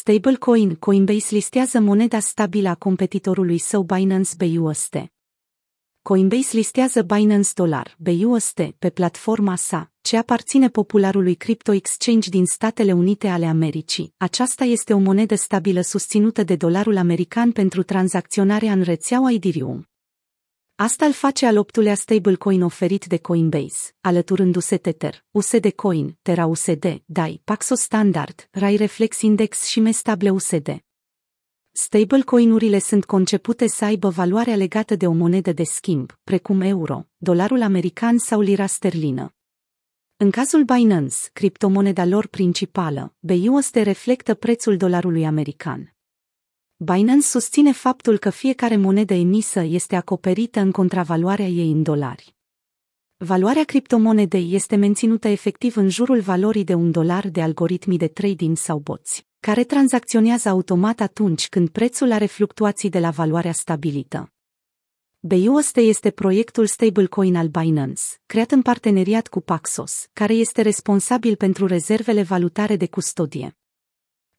Stablecoin Coinbase listează moneda stabilă a competitorului său Binance BUSD. Coinbase listează Binance Dollar BUSD pe platforma sa, ce aparține popularului crypto exchange din Statele Unite ale Americii. Aceasta este o monedă stabilă susținută de dolarul american pentru tranzacționarea în rețeaua Ethereum. Asta îl face al optulea stablecoin oferit de Coinbase, alăturându-se Tether, USD Coin, Terra USD, DAI, Paxos Standard, Rai Reflex Index și Mestable USD. Stablecoin-urile sunt concepute să aibă valoarea legată de o monedă de schimb, precum euro, dolarul american sau lira sterlină. În cazul Binance, criptomoneda lor principală, BUSD reflectă prețul dolarului american. Binance susține faptul că fiecare monedă emisă este acoperită în contravaloarea ei în dolari. Valoarea criptomonedei este menținută efectiv în jurul valorii de un dolar de algoritmii de trading sau boți, care tranzacționează automat atunci când prețul are fluctuații de la valoarea stabilită. BUSD este proiectul stablecoin al Binance, creat în parteneriat cu Paxos, care este responsabil pentru rezervele valutare de custodie.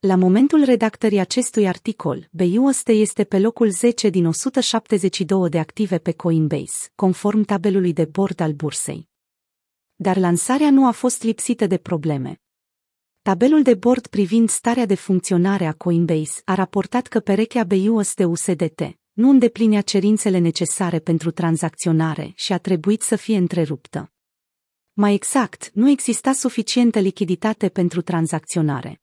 La momentul redactării acestui articol, BUSD este pe locul 10 din 172 de active pe Coinbase, conform tabelului de bord al bursei. Dar lansarea nu a fost lipsită de probleme. Tabelul de bord privind starea de funcționare a Coinbase a raportat că perechea BUSD-USDT nu îndeplinea cerințele necesare pentru tranzacționare și a trebuit să fie întreruptă. Mai exact, nu exista suficientă lichiditate pentru tranzacționare.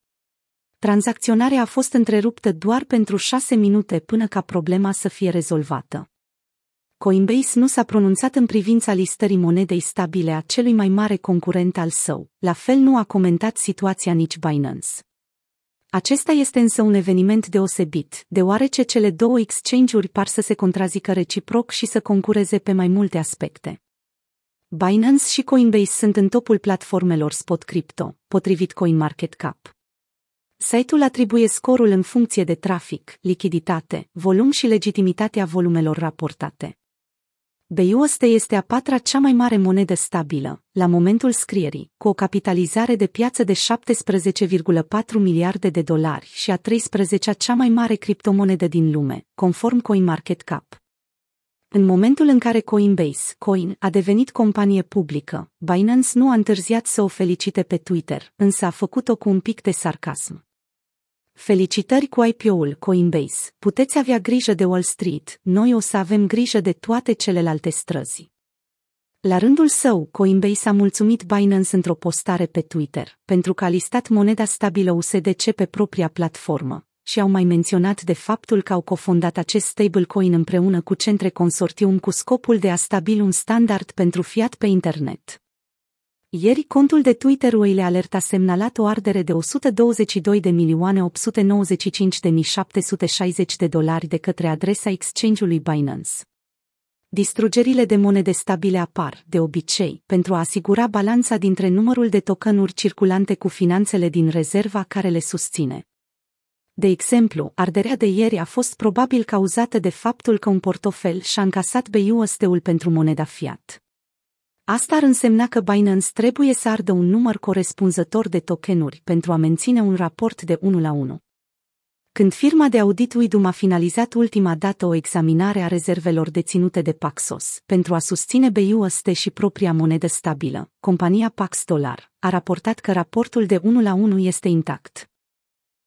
Tranzacționarea a fost întreruptă doar pentru șase minute până ca problema să fie rezolvată. Coinbase nu s-a pronunțat în privința listării monedei stabile a celui mai mare concurent al său, la fel nu a comentat situația nici Binance. Acesta este însă un eveniment deosebit, deoarece cele două exchange-uri par să se contrazică reciproc și să concureze pe mai multe aspecte. Binance și Coinbase sunt în topul platformelor spot crypto, potrivit CoinMarketCap. Site-ul atribuie scorul în funcție de trafic, lichiditate, volum și legitimitatea volumelor raportate. BUSD este a patra cea mai mare monedă stabilă, la momentul scrierii, cu o capitalizare de piață de 17,4 miliarde de dolari și a 13-a cea mai mare criptomonedă din lume, conform CoinMarketCap. În momentul în care Coinbase, Coin, a devenit companie publică, Binance nu a întârziat să o felicite pe Twitter, însă a făcut-o cu un pic de sarcasm. Felicitări cu IPO-ul Coinbase. Puteți avea grijă de Wall Street, noi o să avem grijă de toate celelalte străzi. La rândul său, Coinbase a mulțumit Binance într-o postare pe Twitter, pentru că a listat moneda stabilă USDC pe propria platformă și au mai menționat de faptul că au cofondat acest stablecoin împreună cu Centre Consortium cu scopul de a stabili un standard pentru fiat pe internet. Ieri contul de Twitter Oile Alert a semnalat o ardere de 122 de milioane 895 de 760 de dolari de către adresa exchange-ului Binance. Distrugerile de monede stabile apar, de obicei, pentru a asigura balanța dintre numărul de tokenuri circulante cu finanțele din rezerva care le susține. De exemplu, arderea de ieri a fost probabil cauzată de faptul că un portofel și-a încasat BUSD-ul pentru moneda fiat. Asta ar însemna că Binance trebuie să ardă un număr corespunzător de tokenuri pentru a menține un raport de 1 la 1. Când firma de audit Widum a finalizat ultima dată o examinare a rezervelor deținute de Paxos pentru a susține BUSD și propria monedă stabilă, compania Pax Dollar a raportat că raportul de 1 la 1 este intact.